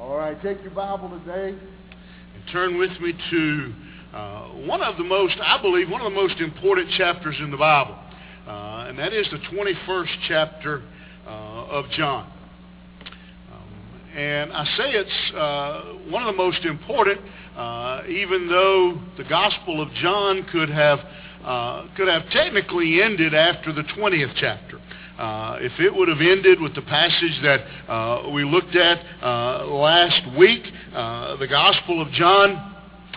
All right, take your Bible today. And turn with me to uh, one of the most, I believe, one of the most important chapters in the Bible. Uh, and that is the 21st chapter uh, of John. Um, and I say it's uh, one of the most important, uh, even though the Gospel of John could have, uh, could have technically ended after the 20th chapter. Uh, if it would have ended with the passage that uh, we looked at uh, last week, uh, the Gospel of John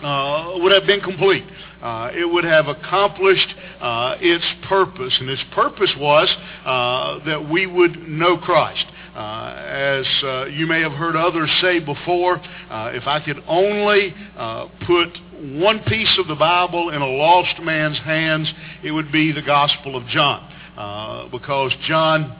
uh, would have been complete. Uh, it would have accomplished its purpose, and its purpose was that we would know Christ. as you may have heard others say before, if I could only put one piece of the Bible in a lost man's hands, it would be the Gospel of John. Uh, because John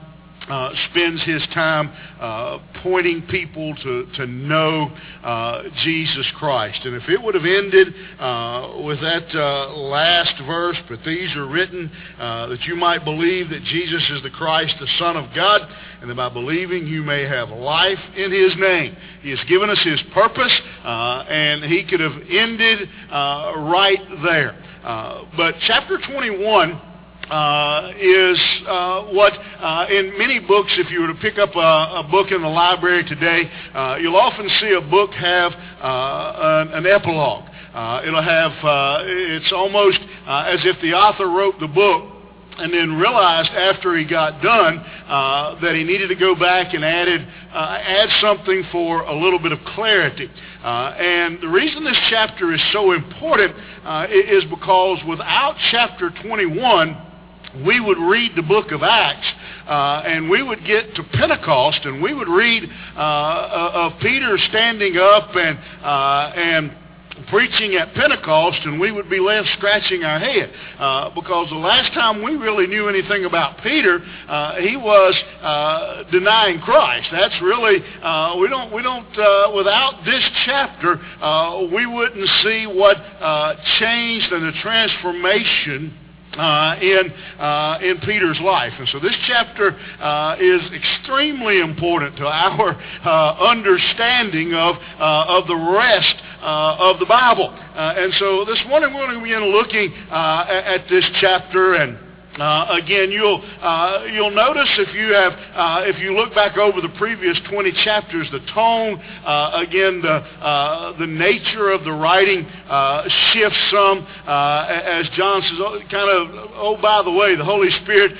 uh, spends his time uh, pointing people to, to know uh, Jesus Christ. And if it would have ended uh, with that uh, last verse, but these are written that you might believe that Jesus is the Christ, the Son of God, and that by believing you may have life in his name. He has given us his purpose, and he could have ended right there. but chapter 21 uh, is uh, what uh, in many books, if you were to pick up a, a book in the library today, uh, you'll often see a book have uh, an, an, epilogue. Uh, it'll have, it's almost as if the author wrote the book and then realized after he got done uh, that he needed to go back and added uh, add something for a little bit of clarity. Uh, and the reason this chapter is so important is because without chapter 21 we would read the book of Acts uh, and we would get to Pentecost and we would read uh, uh of Peter standing up and, uh, and preaching at Pentecost, and we would be left scratching our head uh, because the last time we really knew anything about Peter, uh, he was uh, denying Christ. That's really uh, we don't we don't without this chapter we wouldn't see what changed and the transformation uh, in, uh, in Peter's life. And so this chapter uh, is extremely important to our uh, understanding of, uh, of the rest uh, of the Bible. and so this morning we're going to begin looking at, at this chapter and uh, again, you'll uh, you'll notice if you have uh, if you look back over the previous 20 chapters, the tone uh, again the uh, the nature of the writing uh, shifts some as John says, oh, kind of oh by the way, the Holy Spirit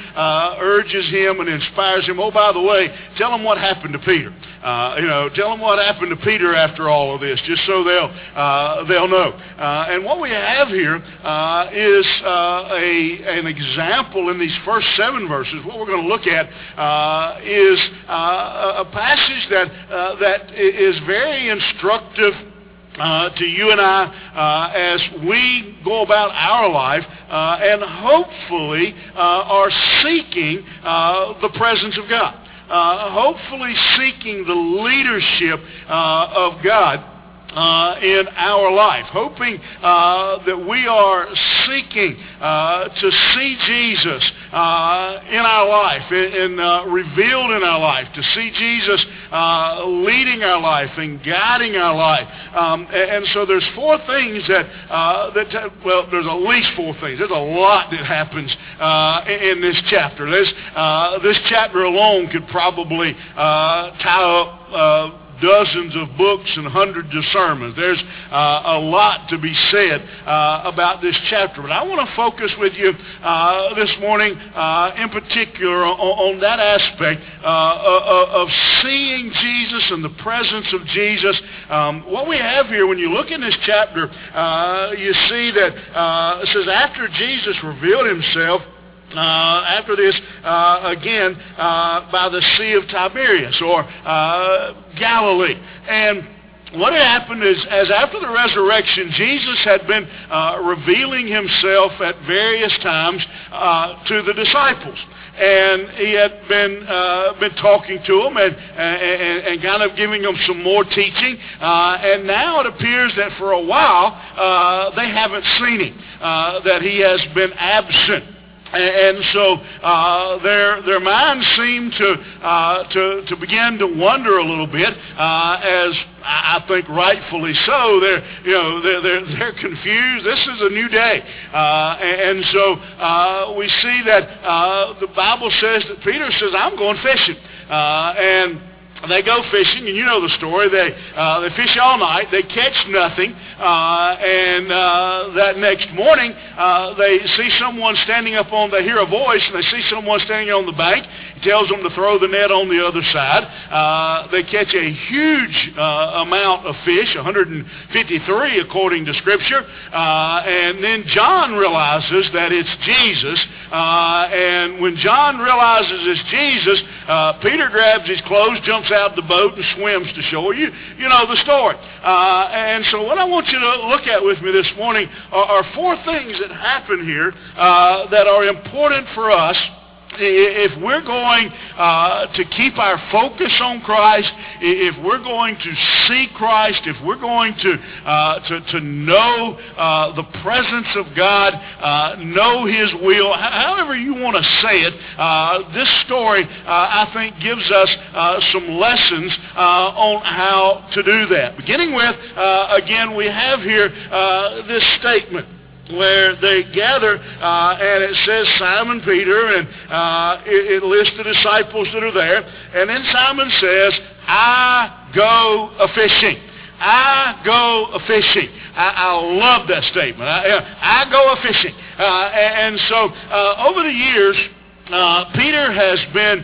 urges him and inspires him. Oh by the way, tell him what happened to Peter. you know, tell him what happened to Peter after all of this, just so they'll they'll know. and what we have here is a an example example, in these first seven verses, what we're going to look at uh, is uh, a passage that, uh, that is very instructive uh, to you and I uh, as we go about our life uh, and hopefully are seeking the presence of God. hopefully seeking the leadership of God uh, in our life, hoping uh, that we are seeking uh, to see Jesus uh, in our life, and uh, revealed in our life, to see Jesus uh, leading our life and guiding our life. Um, and, and, so there's four things that that well, there's at least four things. There's a lot that happens in this chapter. There's, this chapter alone could probably tie up dozens of books and hundreds of sermons. There's uh, a lot to be said uh, about this chapter. But I want to focus with you uh, this morning uh, in particular on, on that aspect uh, of seeing Jesus and the presence of Jesus. Um, what we have here, when you look in this chapter, uh, you see that it says, after Jesus revealed himself, uh, after this, uh, again, uh, by the Sea of Tiberias or uh, Galilee. And what had happened is, as after the resurrection, Jesus had been uh, revealing himself at various times uh, to the disciples and he had been been talking to them and, and, and kind of giving them some more teaching. And now it appears that for a while they haven't seen him, that he has been absent. And so uh, their their minds seem to uh, to to begin to wonder a little bit, uh, as I think rightfully so. They're you know they're they're, they're confused. This is a new day, uh, and so uh, we see that uh, the Bible says that Peter says, "I'm going fishing," and they go fishing, and you know the story. They uh, they fish all night. They catch nothing, uh, and uh, that next morning uh, they see someone standing up on. They hear a voice, and they see someone standing on the bank. He tells them to throw the net on the other side. Uh, they catch a huge uh, amount of fish, 153 according to Scripture, and then John realizes that it's Jesus. and when John realizes it's Jesus, Peter grabs his clothes, jumps out the boat and swims to shore. You, you know the story. Uh, and so what I want you to look at with me this morning are, are four things that happen here uh, that are important for us if we're going uh, to keep our focus on Christ, if we're going to see Christ, if we're going to uh, to, to, know uh, the presence of God, uh, know His will, however you want to say it, uh, this story uh, I think gives us some lessons on how to do that. Beginning with, again, we have here this statement where they gather, uh, and it says Simon Peter, and uh, it, it, lists the disciples that are there. And then Simon says, I go a fishing. I go a fishing. I, I love that statement. I, I go a fishing. Uh, and, and, so uh, over the years, uh, Peter has been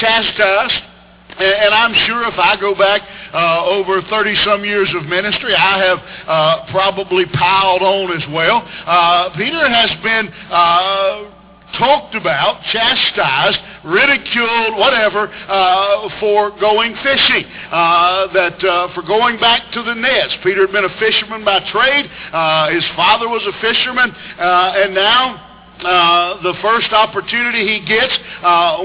chastised and I'm sure if I go back uh, over 30 some years of ministry, I have uh, probably piled on as well. Uh, Peter has been uh, talked about, chastised, ridiculed, whatever, uh, for going fishing. Uh, that uh, for going back to the nets. Peter had been a fisherman by trade. Uh, his father was a fisherman, uh, and now. Uh, the first opportunity he gets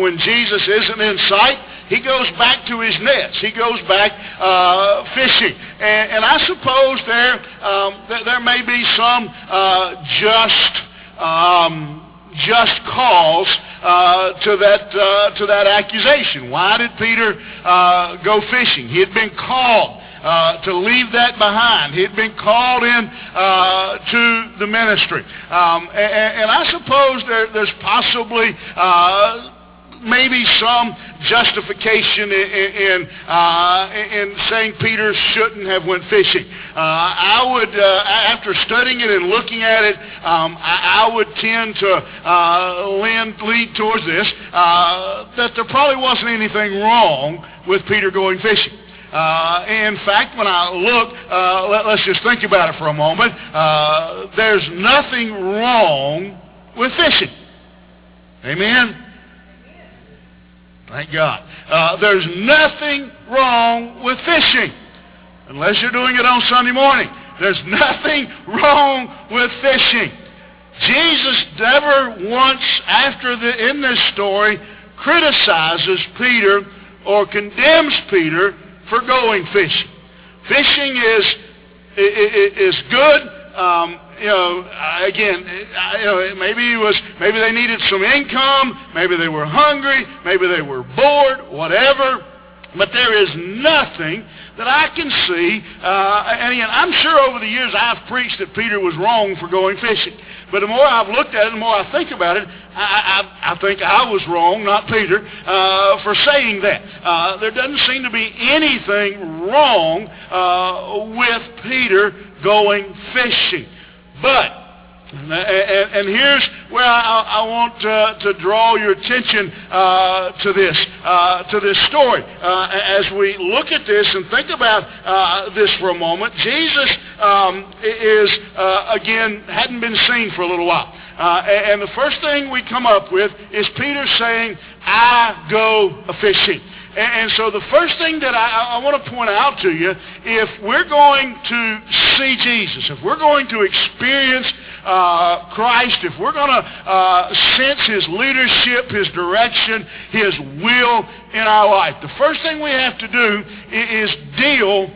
when Jesus isn't in sight, he goes back to his nets. He goes back uh, fishing. And, and, I suppose there, um, th- there may be some uh, just, um, just cause uh, to, that, uh, to that accusation. Why did Peter uh, go fishing? He had been called. Uh, to leave that behind. He had been called in uh, to the ministry. Um, and, and, I suppose there, there's possibly uh, maybe some justification in, in, uh, in saying Peter shouldn't have went fishing. Uh, I would, uh, after studying it and looking at it, um, I, I, would tend to uh, lean, lead towards this, that there probably wasn't anything wrong with Peter going fishing. Uh, in fact, when I look, uh, let, us just think about it for a moment. Uh, there's nothing wrong with fishing. Amen? Thank God. Uh, there's nothing wrong with fishing unless you're doing it on Sunday morning. There's nothing wrong with fishing. Jesus never once after the in this story criticizes Peter or condemns Peter for going fishing. Fishing is is good. Um, you know, again, you know, maybe it was, maybe they needed some income, maybe they were hungry, maybe they were bored, whatever. But there is nothing that I can see, uh, and again, I'm sure over the years I've preached that Peter was wrong for going fishing. But the more I've looked at it, the more I think about it, I, I, I think I was wrong, not Peter, uh, for saying that. Uh, there doesn't seem to be anything wrong uh, with Peter going fishing. But, and, and here's where I, I want uh, to draw your attention uh, to this, uh, to this story. Uh, as we look at this and think about uh, this for a moment, Jesus um, is, uh, again, hadn't been seen for a little while. and the first thing we come up with is Peter saying, I go a-fishing. And, so the first thing that I, I, want to point out to you, if we're going to see Jesus, if we're going to experience uh, Christ, if we're going to uh, sense His leadership, His direction, His will in our life, the first thing we have to do is deal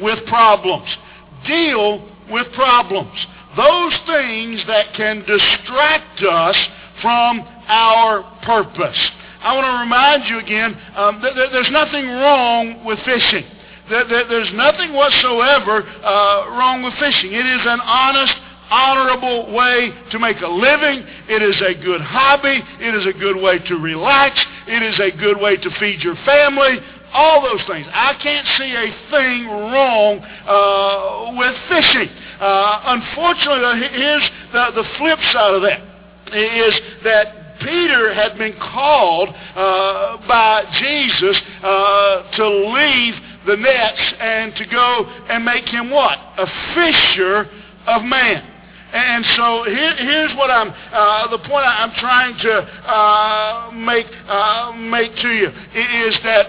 with problems. Deal with problems. Those things that can distract us from our purpose. I want to remind you again um, that there's nothing wrong with fishing. There's nothing whatsoever uh, wrong with fishing. It is an honest, honorable way to make a living. It is a good hobby. It is a good way to relax. It is a good way to feed your family. All those things. I can't see a thing wrong uh, with fishing. Uh, unfortunately, here's the, the flip side of that, is that Peter had been called uh, by Jesus uh, to leave the nets and to go and make him what? A fisher of man. And so here, here's what I'm, uh, the point I'm trying to uh, make, uh, make to you is that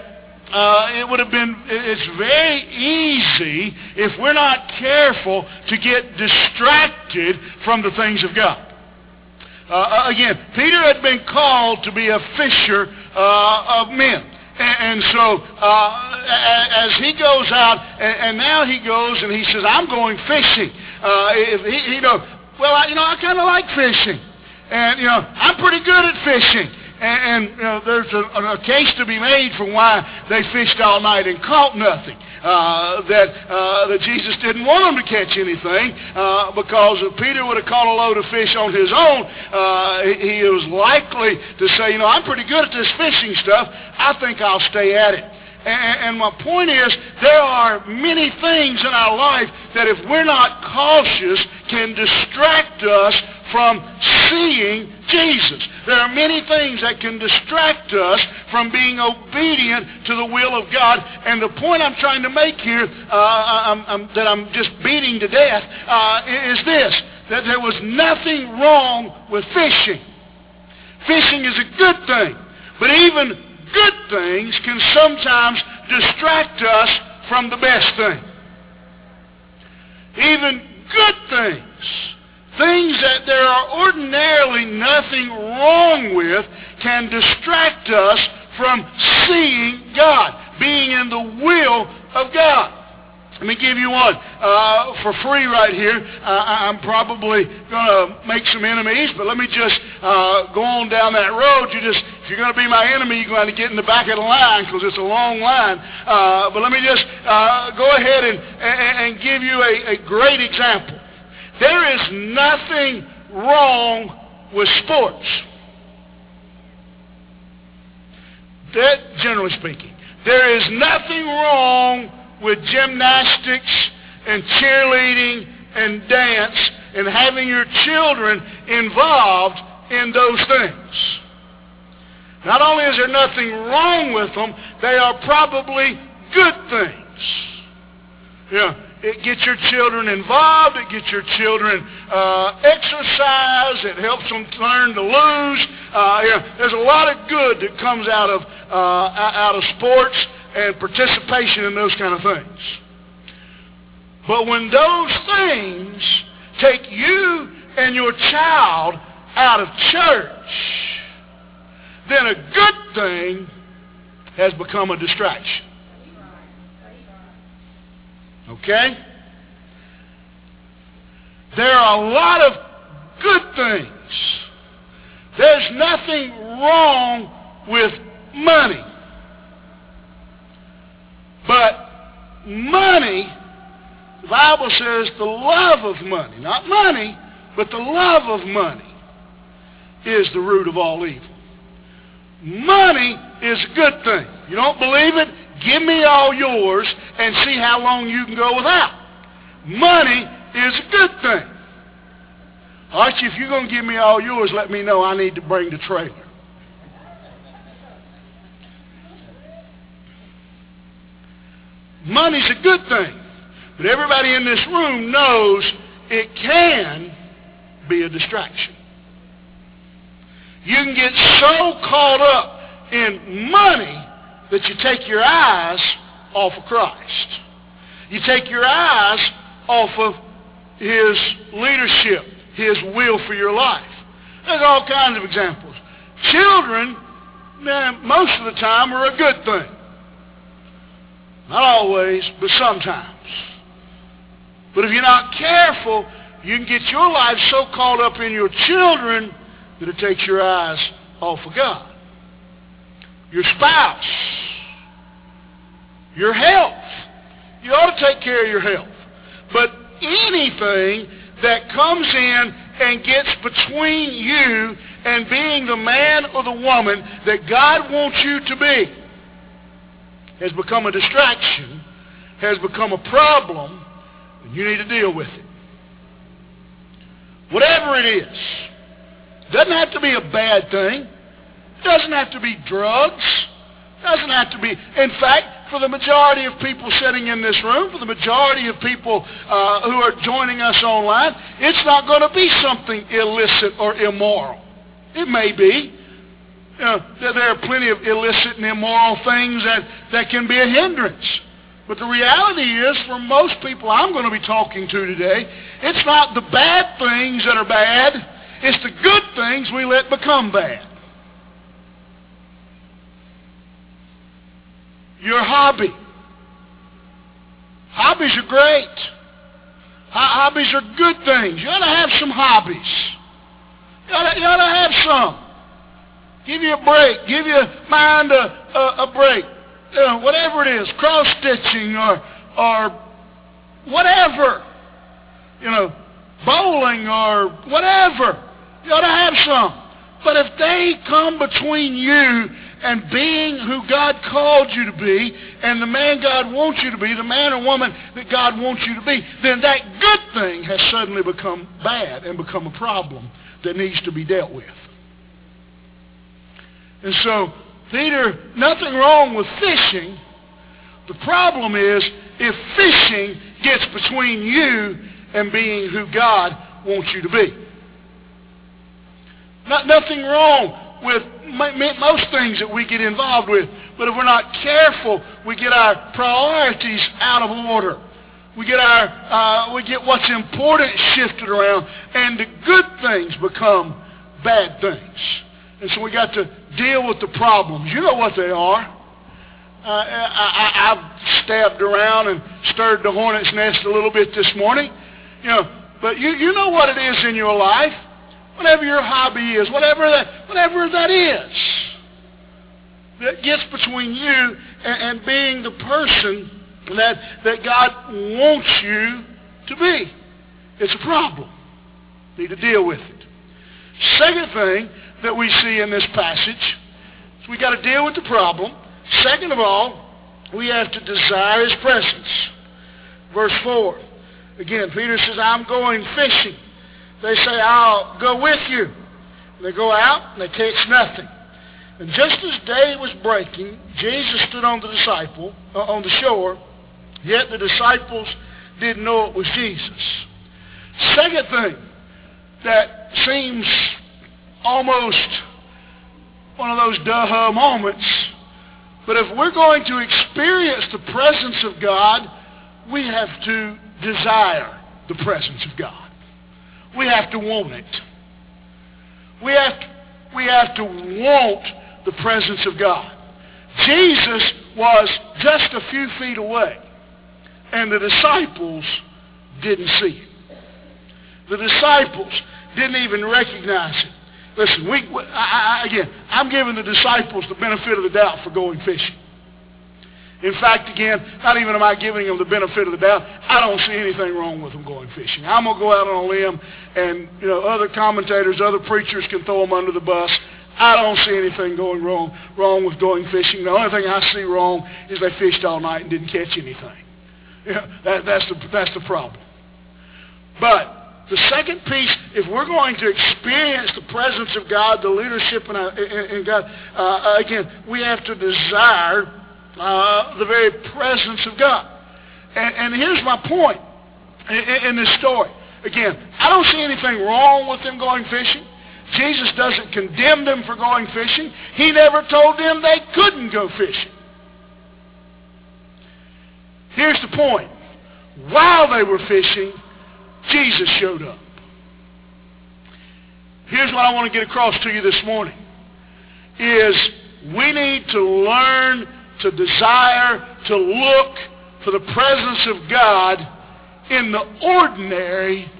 uh, it would have been, it's very easy if we're not careful to get distracted from the things of God. Uh, again, Peter had been called to be a fisher uh, of men. And, so uh, as he goes out, and, and, now he goes and he says, I'm going fishing. Uh, he, you know, well, I, you know, I kind of like fishing. And, you know, I'm pretty good at fishing. And, and you know, there's a, a, case to be made for why they fished all night and caught nothing. Uh, that uh, that Jesus didn't want them to catch anything uh, because if Peter would have caught a load of fish on his own, uh, he, he was likely to say, you know, I'm pretty good at this fishing stuff. I think I'll stay at it. And, my point is, there are many things in our life that if we're not cautious can distract us from seeing Jesus. There are many things that can distract us from being obedient to the will of God. And the point I'm trying to make here, uh, I'm, I'm, that I'm just beating to death, uh, is this, that there was nothing wrong with fishing. Fishing is a good thing. But even good things can sometimes distract us from the best thing. Even good things Things that there are ordinarily nothing wrong with can distract us from seeing God, being in the will of God. Let me give you one uh, for free right here. Uh, I'm probably going to make some enemies, but let me just uh, go on down that road. You just, if you're going to be my enemy, you're going to get in the back of the line because it's a long line. Uh, but let me just uh, go ahead and, and, and give you a, a great example. There is nothing wrong with sports. That, generally speaking. There is nothing wrong with gymnastics and cheerleading and dance and having your children involved in those things. Not only is there nothing wrong with them, they are probably good things. Yeah. It gets your children involved. It gets your children uh, exercise. It helps them learn to lose. Uh, know, there's a lot of good that comes out of uh, out of sports and participation in those kind of things. But when those things take you and your child out of church, then a good thing has become a distraction. Okay? There are a lot of good things. There's nothing wrong with money. But money, the Bible says the love of money, not money, but the love of money is the root of all evil. Money is a good thing. You don't believe it? Give me all yours and see how long you can go without. Money is a good thing. Archie, if you're going to give me all yours, let me know I need to bring the trailer. Money's a good thing. But everybody in this room knows it can be a distraction. You can get so caught up in money that you take your eyes off of Christ. You take your eyes off of his leadership, his will for your life. There's all kinds of examples. Children, man, most of the time, are a good thing. Not always, but sometimes. But if you're not careful, you can get your life so caught up in your children that it takes your eyes off of God. Your spouse. Your health. You ought to take care of your health. But anything that comes in and gets between you and being the man or the woman that God wants you to be has become a distraction, has become a problem, and you need to deal with it. Whatever it is. Doesn't have to be a bad thing. Doesn't have to be drugs. Doesn't have to be. In fact, for the majority of people sitting in this room, for the majority of people uh, who are joining us online, it's not going to be something illicit or immoral. It may be. Know, there are plenty of illicit and immoral things that, that can be a hindrance. But the reality is, for most people I'm going to be talking to today, it's not the bad things that are bad. It's the good things we let become bad. Your hobby. Hobbies are great. Hobbies are good things. You ought to have some hobbies. You ought to, you ought to have some. Give you a break. Give your mind a, a, a break. You know, whatever it is, cross-stitching or, or whatever. You know, bowling or whatever. You ought to have some. But if they come between you and being who God called you to be and the man God wants you to be, the man or woman that God wants you to be, then that good thing has suddenly become bad and become a problem that needs to be dealt with. And so, Peter, nothing wrong with fishing. The problem is if fishing gets between you and being who God wants you to be. Not, nothing wrong with most things that we get involved with. But if we're not careful, we get our priorities out of order. We get our uh, we get what's important shifted around, and the good things become bad things. And so we got to deal with the problems. You know what they are. Uh, I, I've stabbed around and stirred the hornet's nest a little bit this morning. You know, but you, you know what it is in your life. Whatever your hobby is, whatever that, whatever that is, that gets between you and, and being the person that, that God wants you to be. It's a problem. You Need to deal with it. Second thing that we see in this passage is we got to deal with the problem. Second of all, we have to desire his presence. Verse 4. Again, Peter says, I'm going fishing. They say, I'll go with you. They go out and they catch nothing. And just as day was breaking, Jesus stood on the disciple uh, on the shore, yet the disciples didn't know it was Jesus. Second thing that seems almost one of those duh moments, but if we're going to experience the presence of God, we have to desire the presence of God. We have to want it. We have to, we have to want the presence of God. Jesus was just a few feet away, and the disciples didn't see it. The disciples didn't even recognize it. Listen, we, I, I, again, I'm giving the disciples the benefit of the doubt for going fishing. In fact, again, not even am I giving them the benefit of the doubt. I don't see anything wrong with them going fishing. I'm going to go out on a limb, and you know, other commentators, other preachers can throw them under the bus. I don't see anything going wrong wrong with going fishing. The only thing I see wrong is they fished all night and didn't catch anything. Yeah, that, that's the that's the problem. But the second piece, if we're going to experience the presence of God, the leadership in, in, in God, uh, again, we have to desire uh, the very presence of God. And, and here's my point in, in this story. Again, I don't see anything wrong with them going fishing. Jesus doesn't condemn them for going fishing. He never told them they couldn't go fishing. Here's the point. While they were fishing, Jesus showed up. Here's what I want to get across to you this morning is we need to learn to desire to look for the presence of God in the ordinary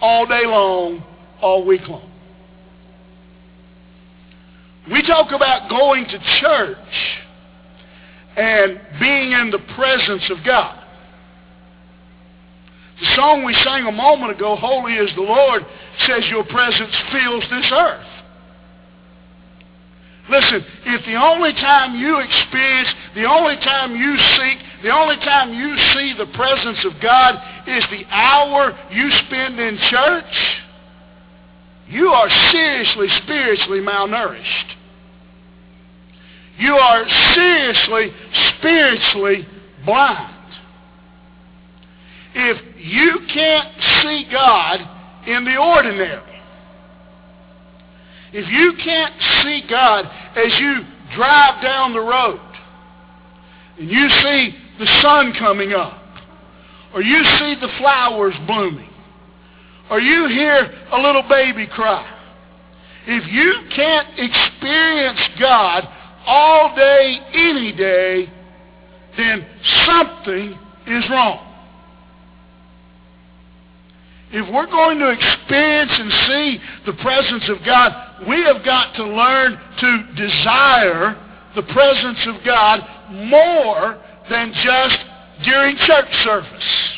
all day long, all week long. We talk about going to church and being in the presence of God. The song we sang a moment ago, Holy is the Lord, says your presence fills this earth. Listen, if the only time you experience, the only time you seek, the only time you see the presence of God is the hour you spend in church, you are seriously spiritually malnourished. You are seriously spiritually blind. If you can't see God in the ordinary, if you can't see God as you drive down the road and you see the sun coming up, or you see the flowers blooming, or you hear a little baby cry, if you can't experience God all day, any day, then something is wrong. If we're going to experience and see the presence of God, we have got to learn to desire the presence of God more than just during church service.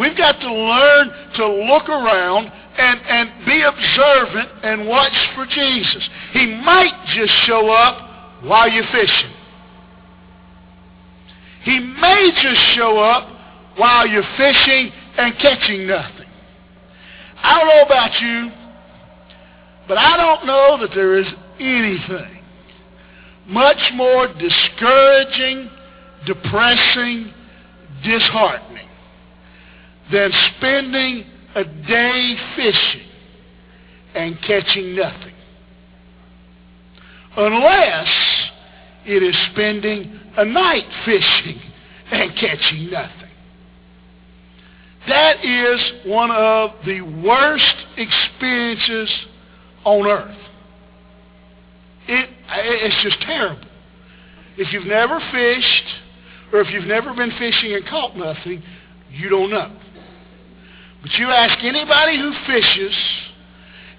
We've got to learn to look around and, and be observant and watch for Jesus. He might just show up while you're fishing. He may just show up while you're fishing and catching nothing. I don't know about you, but I don't know that there is anything much more discouraging, depressing, disheartening than spending a day fishing and catching nothing. Unless it is spending a night fishing and catching nothing. That is one of the worst experiences on earth. It, it's just terrible. If you've never fished, or if you've never been fishing and caught nothing, you don't know. But you ask anybody who fishes,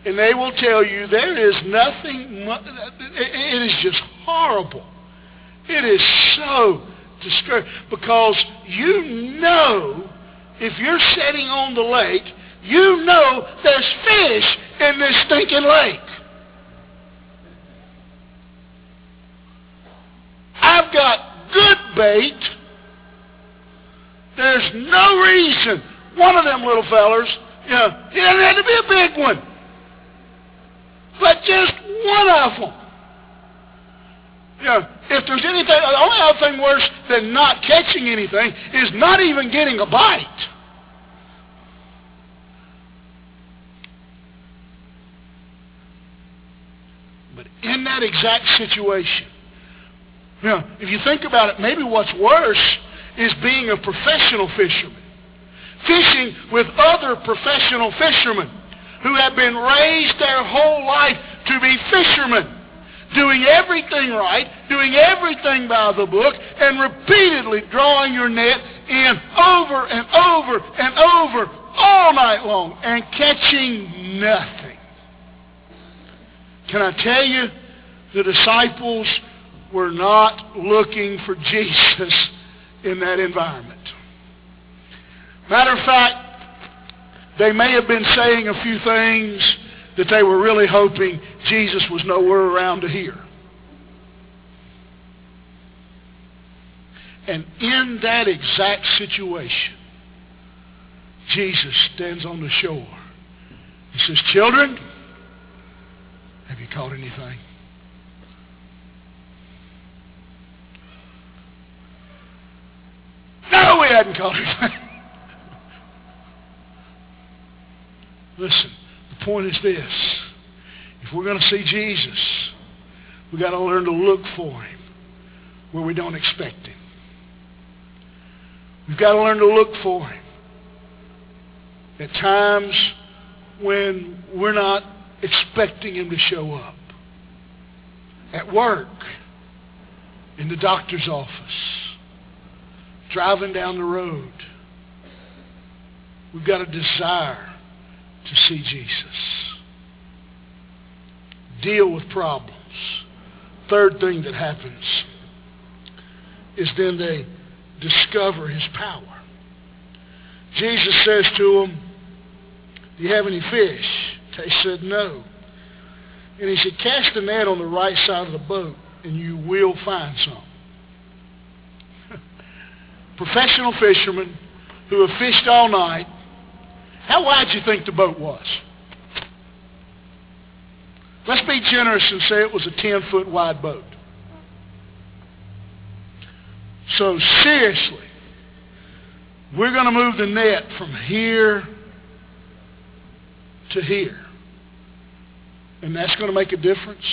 and they will tell you there is nothing, it is just horrible. It is so discouraging because you know if you're sitting on the lake, you know there's fish in this stinking lake. I've got good bait. There's no reason one of them little fellers, you know, it doesn't have to be a big one, but just one of them. You know, if there's anything, the only other thing worse than not catching anything is not even getting a bite. But in that exact situation, you know, if you think about it, maybe what's worse is being a professional fisherman. Fishing with other professional fishermen who have been raised their whole life to be fishermen doing everything right, doing everything by the book, and repeatedly drawing your net in over and over and over all night long and catching nothing. Can I tell you, the disciples were not looking for Jesus in that environment. Matter of fact, they may have been saying a few things that they were really hoping Jesus was nowhere around to hear. And in that exact situation, Jesus stands on the shore. He says, Children, have you caught anything? No, we hadn't caught anything. Listen, the point is this. If we're going to see Jesus, we've got to learn to look for him where we don't expect him. We've got to learn to look for him at times when we're not expecting him to show up. At work, in the doctor's office, driving down the road. We've got a desire to see Jesus. deal with problems. Third thing that happens is then they discover his power. Jesus says to them, do you have any fish? They said, no. And he said, cast the net on the right side of the boat and you will find some. Professional fishermen who have fished all night. How wide do you think the boat was? Let's be generous and say it was a 10-foot wide boat. So seriously, we're going to move the net from here to here. And that's going to make a difference?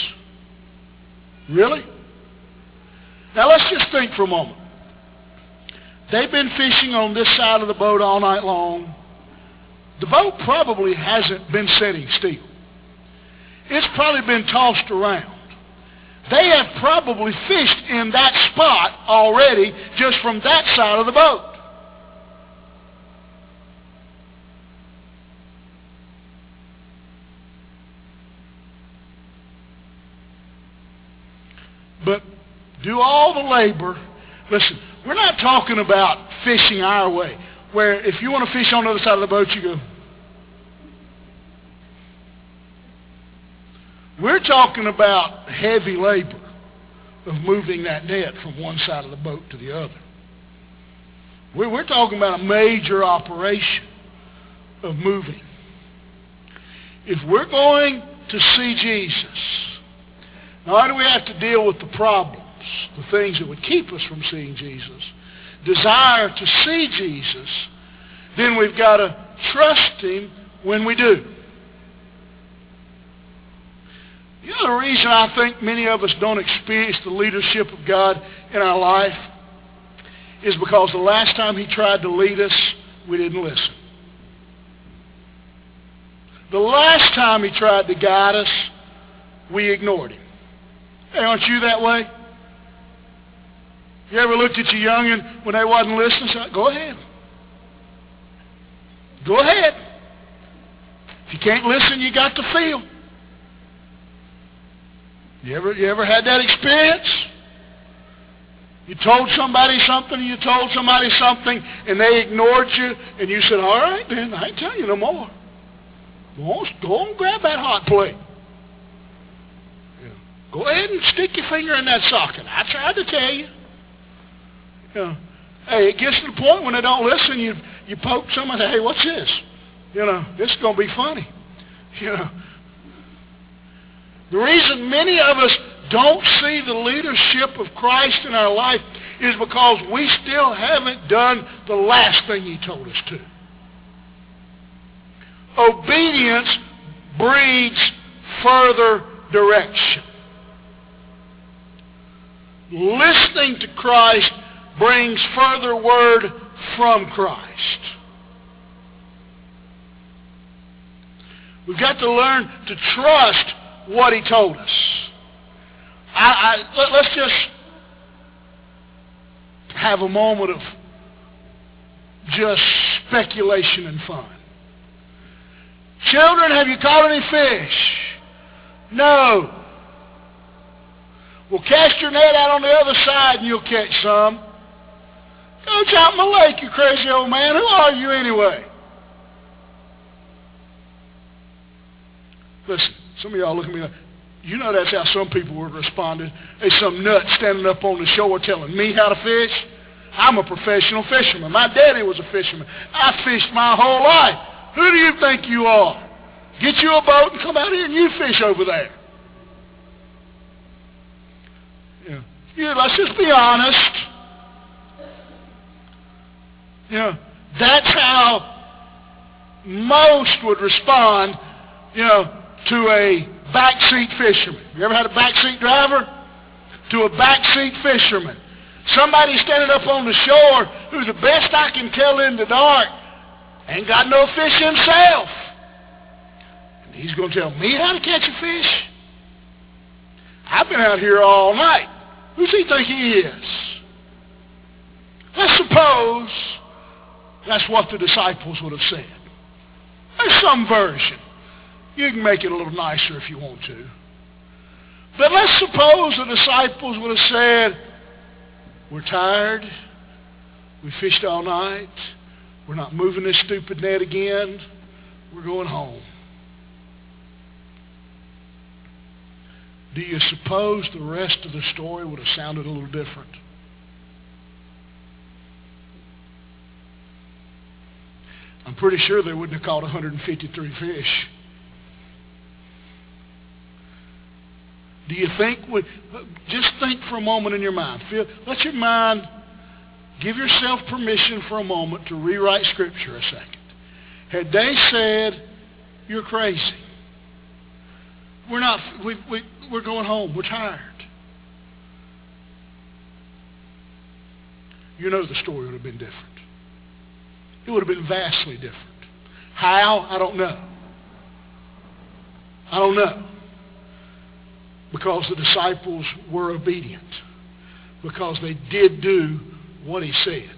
Really? Now let's just think for a moment. They've been fishing on this side of the boat all night long. The boat probably hasn't been setting still. It's probably been tossed around. They have probably fished in that spot already just from that side of the boat. But do all the labor. Listen, we're not talking about fishing our way, where if you want to fish on the other side of the boat, you go. We're talking about heavy labor of moving that net from one side of the boat to the other. We're, we're talking about a major operation of moving. If we're going to see Jesus, not only do we have to deal with the problems, the things that would keep us from seeing Jesus, desire to see Jesus, then we've got to trust him when we do. You know the reason I think many of us don't experience the leadership of God in our life is because the last time he tried to lead us, we didn't listen. The last time he tried to guide us, we ignored him. Hey, aren't you that way? You ever looked at your youngin when they wasn't listening? Said, Go ahead. Go ahead. If you can't listen, you got to feel. You ever, you ever had that experience? You told somebody something, you told somebody something, and they ignored you, and you said, all right then, I ain't you no more. Go and grab that hot plate. Yeah. Go ahead and stick your finger in that socket. I tried to tell you. Yeah. Hey, it gets to the point when they don't listen, you you poke someone, say, hey, what's this? You know, this is going to be funny. You know, the reason many of us don't see the leadership of Christ in our life is because we still haven't done the last thing he told us to. Obedience breeds further direction. Listening to Christ brings further word from Christ. We've got to learn to trust what he told us. I, I, let, let's just have a moment of just speculation and fun. Children, have you caught any fish? No. Well, cast your net out on the other side and you'll catch some. Go out in the lake, you crazy old man. Who are you anyway? Listen, some of y'all look at me like, you know that's how some people would respond. There's some nut standing up on the shore telling me how to fish. I'm a professional fisherman. My daddy was a fisherman. I fished my whole life. Who do you think you are? Get you a boat and come out here and you fish over there. Yeah. yeah let's just be honest. Yeah. That's how most would respond, you know, to a backseat fisherman. You ever had a backseat driver? To a backseat fisherman. Somebody standing up on the shore who's the best I can tell in the dark ain't got no fish himself. And he's going to tell me how to catch a fish? I've been out here all night. Who's he think he is? Let's suppose that's what the disciples would have said. There's some version. You can make it a little nicer if you want to. But let's suppose the disciples would have said, we're tired. We fished all night. We're not moving this stupid net again. We're going home. Do you suppose the rest of the story would have sounded a little different? I'm pretty sure they wouldn't have caught 153 fish. Do you think we, just think for a moment in your mind. Feel, let your mind give yourself permission for a moment to rewrite Scripture a second. Had they said, you're crazy. We're not, we, we, we're going home. We're tired. You know the story would have been different. It would have been vastly different. How? I don't know. I don't know. Because the disciples were obedient. Because they did do what he said.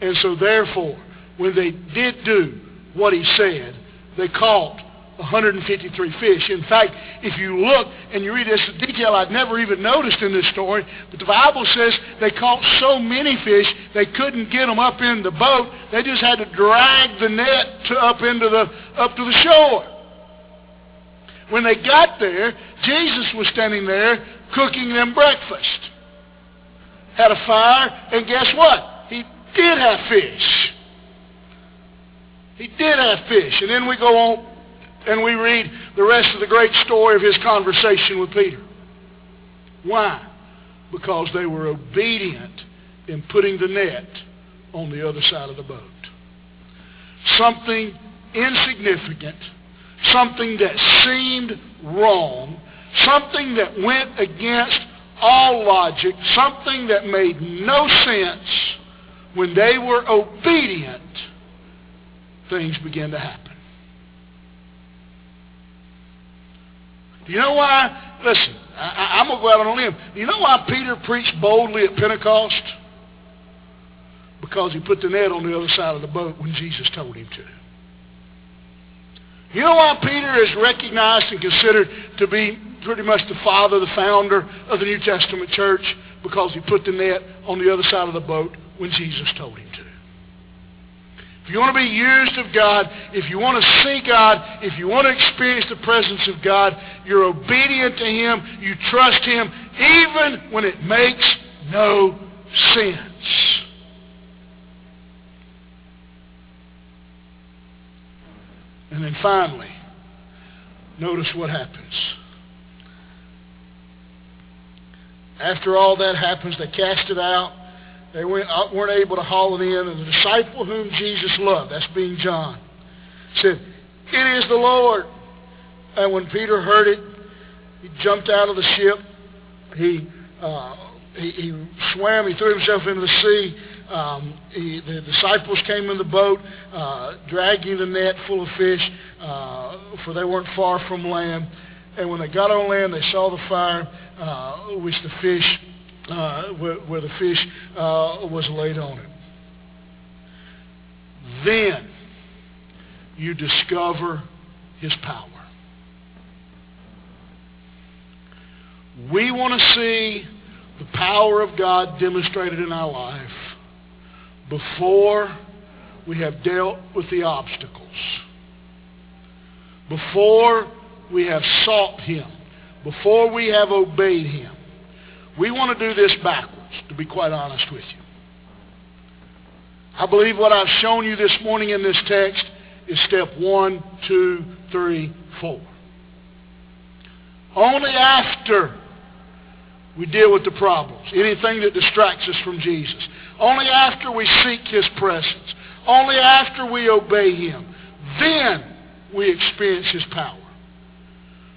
And so therefore, when they did do what he said, they caught 153 fish. In fact, if you look and you read this detail I'd never even noticed in this story, but the Bible says they caught so many fish they couldn't get them up in the boat. They just had to drag the net to up into the up to the shore. When they got there, Jesus was standing there cooking them breakfast. Had a fire, and guess what? He did have fish. He did have fish. And then we go on and we read the rest of the great story of his conversation with Peter. Why? Because they were obedient in putting the net on the other side of the boat. Something insignificant, something that seemed wrong, something that went against all logic, something that made no sense, when they were obedient, things began to happen. Do you know why? Listen, I, am going to go out on a limb. Do you know why Peter preached boldly at Pentecost? Because he put the net on the other side of the boat when Jesus told him to. You know why Peter is recognized and considered to be pretty much the father, the founder of the New Testament church? Because he put the net on the other side of the boat when Jesus told him to. If you want to be used of God, if you want to see God, if you want to experience the presence of God, you're obedient to Him, you trust Him, even when it makes no sense. And then finally, notice what happens. After all that happens, they cast it out. They went, weren't able to haul it in. And the disciple whom Jesus loved, that's being John, said, It is the Lord. And when Peter heard it, he jumped out of the ship. He, uh, he, he, swam. He threw himself into the sea. Um, he, the disciples came in the boat, uh, dragging the net full of fish, uh, for they weren't far from land. And when they got on land, they saw the fire, uh, which the fish uh, where, where, the fish uh, was laid on it. Then you discover his power. We want to see the power of God demonstrated in our life before we have dealt with the obstacles. Before we have sought him. Before we have obeyed him. We want to do this backwards, to be quite honest with you. I believe what I've shown you this morning in this text is step one, two, three, four. Only after we deal with the problems, anything that distracts us from Jesus, only after we seek his presence, only after we obey him, then we experience his power.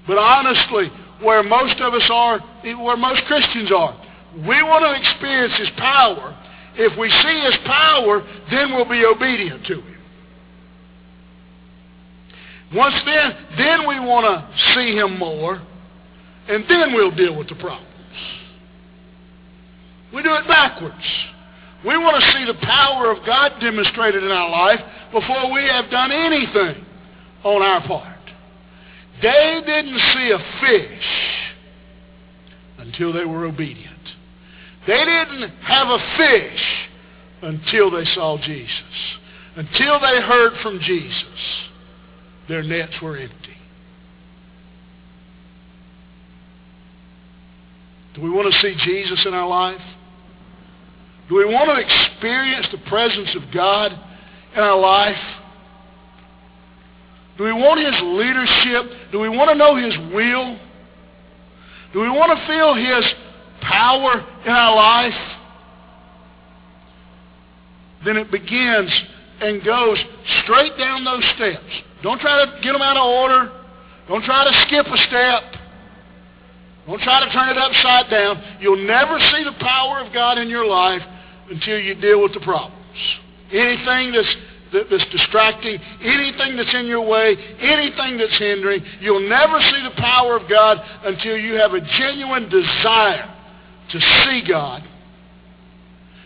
But honestly, where most of us are, where most Christians are. We want to experience His power. If we see His power, then we'll be obedient to Him. Once then, then we want to see Him more, and then we'll deal with the problems. We do it backwards. We want to see the power of God demonstrated in our life before we have done anything on our part. They didn't see a fish until they were obedient. They didn't have a fish until they saw Jesus. Until they heard from Jesus, their nets were empty. Do we want to see Jesus in our life? Do we want to experience the presence of God in our life? Do we want his leadership? Do we want to know his will? Do we want to feel his power in our life? Then it begins and goes straight down those steps. Don't try to get them out of order. Don't try to skip a step. Don't try to turn it upside down. You'll never see the power of God in your life until you deal with the problems. Anything that's, that, that's distracting, anything that's in your way, anything that's hindering, you'll never see the power of God until you have a genuine desire to see God.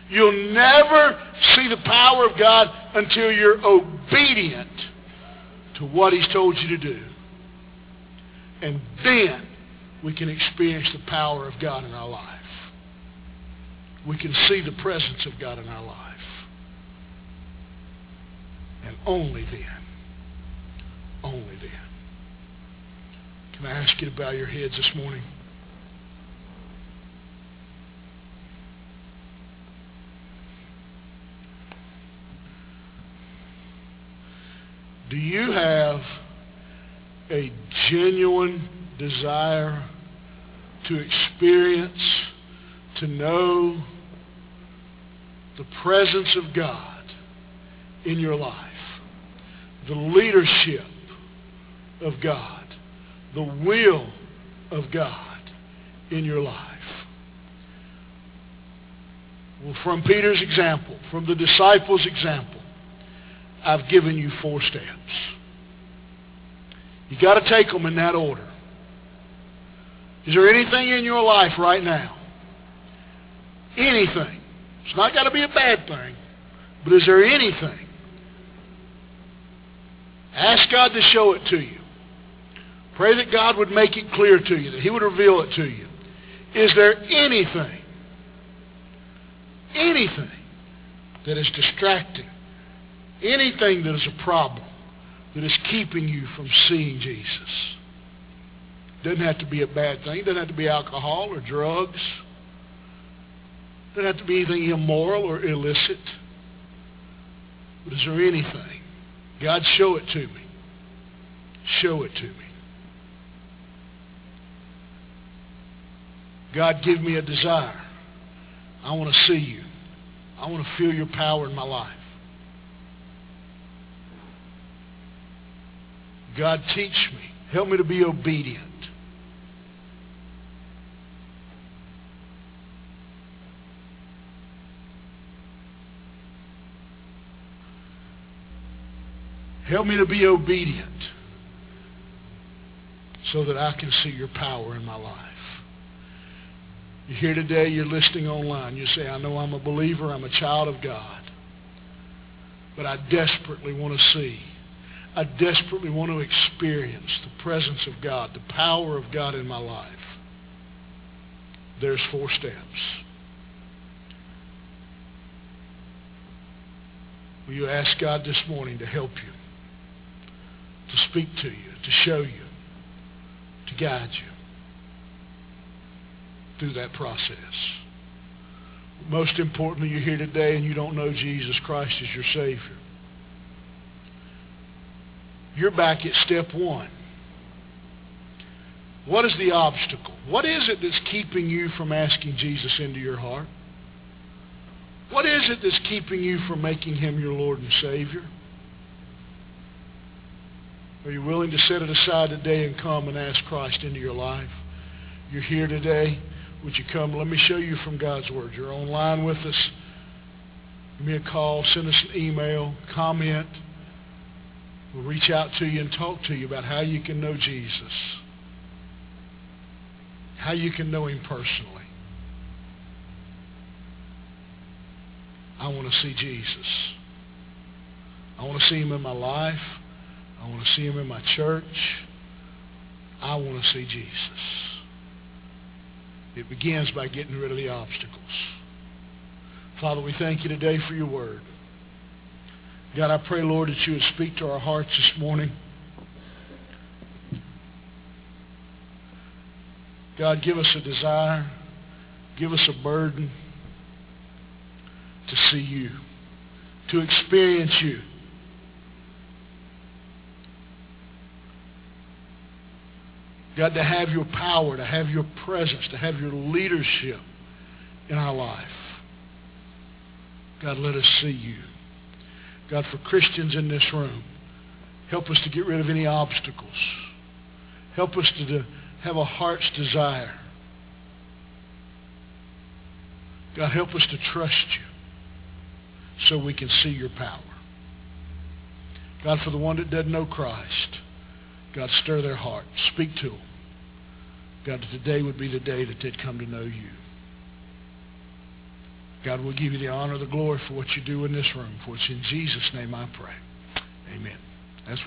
You'll never see the power of God until you're obedient to what he's told you to do. And then we can experience the power of God in our life. We can see the presence of God in our life. And only then, only then. Can I ask you to bow your heads this morning? Do you have a genuine desire to experience, to know the presence of God in your life, the leadership of God, the will of God in your life. Well, from Peter's example, from the disciples' example, I've given you four steps. You got to take them in that order. Is there anything in your life right now? Anything. It's not got to be a bad thing, but is there anything? Ask God to show it to you. Pray that God would make it clear to you, that he would reveal it to you. Is there anything, anything that is distracting, anything that is a problem that is keeping you from seeing Jesus? Doesn't have to be a bad thing. It doesn't have to be alcohol or drugs. Doesn't have to be anything immoral or illicit. But is there anything? God, show it to me. Show it to me. God, give me a desire. I want to see you. I want to feel your power in my life. God, teach me. Help me to be obedient. Help me to be obedient so that I can see your power in my life. You're here today, you're listening online. You say, I know I'm a believer, I'm a child of God. But I desperately want to see. I desperately want to experience the presence of God, the power of God in my life. There's four steps. Will you ask God this morning to help you? To speak to you, to show you, to guide you through that process. Most importantly, you're here today and you don't know Jesus Christ as your Savior. You're back at step one. What is the obstacle? What is it that's keeping you from asking Jesus into your heart? What is it that's keeping you from making him your Lord and Savior? Are you willing to set it aside today and come and ask Christ into your life? You're here today. Would you come? Let me show you from God's Word. You're online with us. Give me a call. Send us an email. Comment. We'll reach out to you and talk to you about how you can know Jesus. How you can know him personally. I want to see Jesus. I want to see him in my life. I want to see him in my church. I want to see Jesus. It begins by getting rid of the obstacles. Father, we thank you today for your word. God, I pray, Lord, that you would speak to our hearts this morning. God, give us a desire. Give us a burden to see you, to experience you. God, to have your power, to have your presence, to have your leadership in our life. God, let us see you. God, for Christians in this room, help us to get rid of any obstacles. Help us to have a heart's desire. God, help us to trust you so we can see your power. God, for the one that doesn't know Christ, God, stir their heart. Speak to them. God, today would be the day that they'd come to know you. God, we'll give you the honor, the glory for what you do in this room. For it's in Jesus' name I pray. Amen.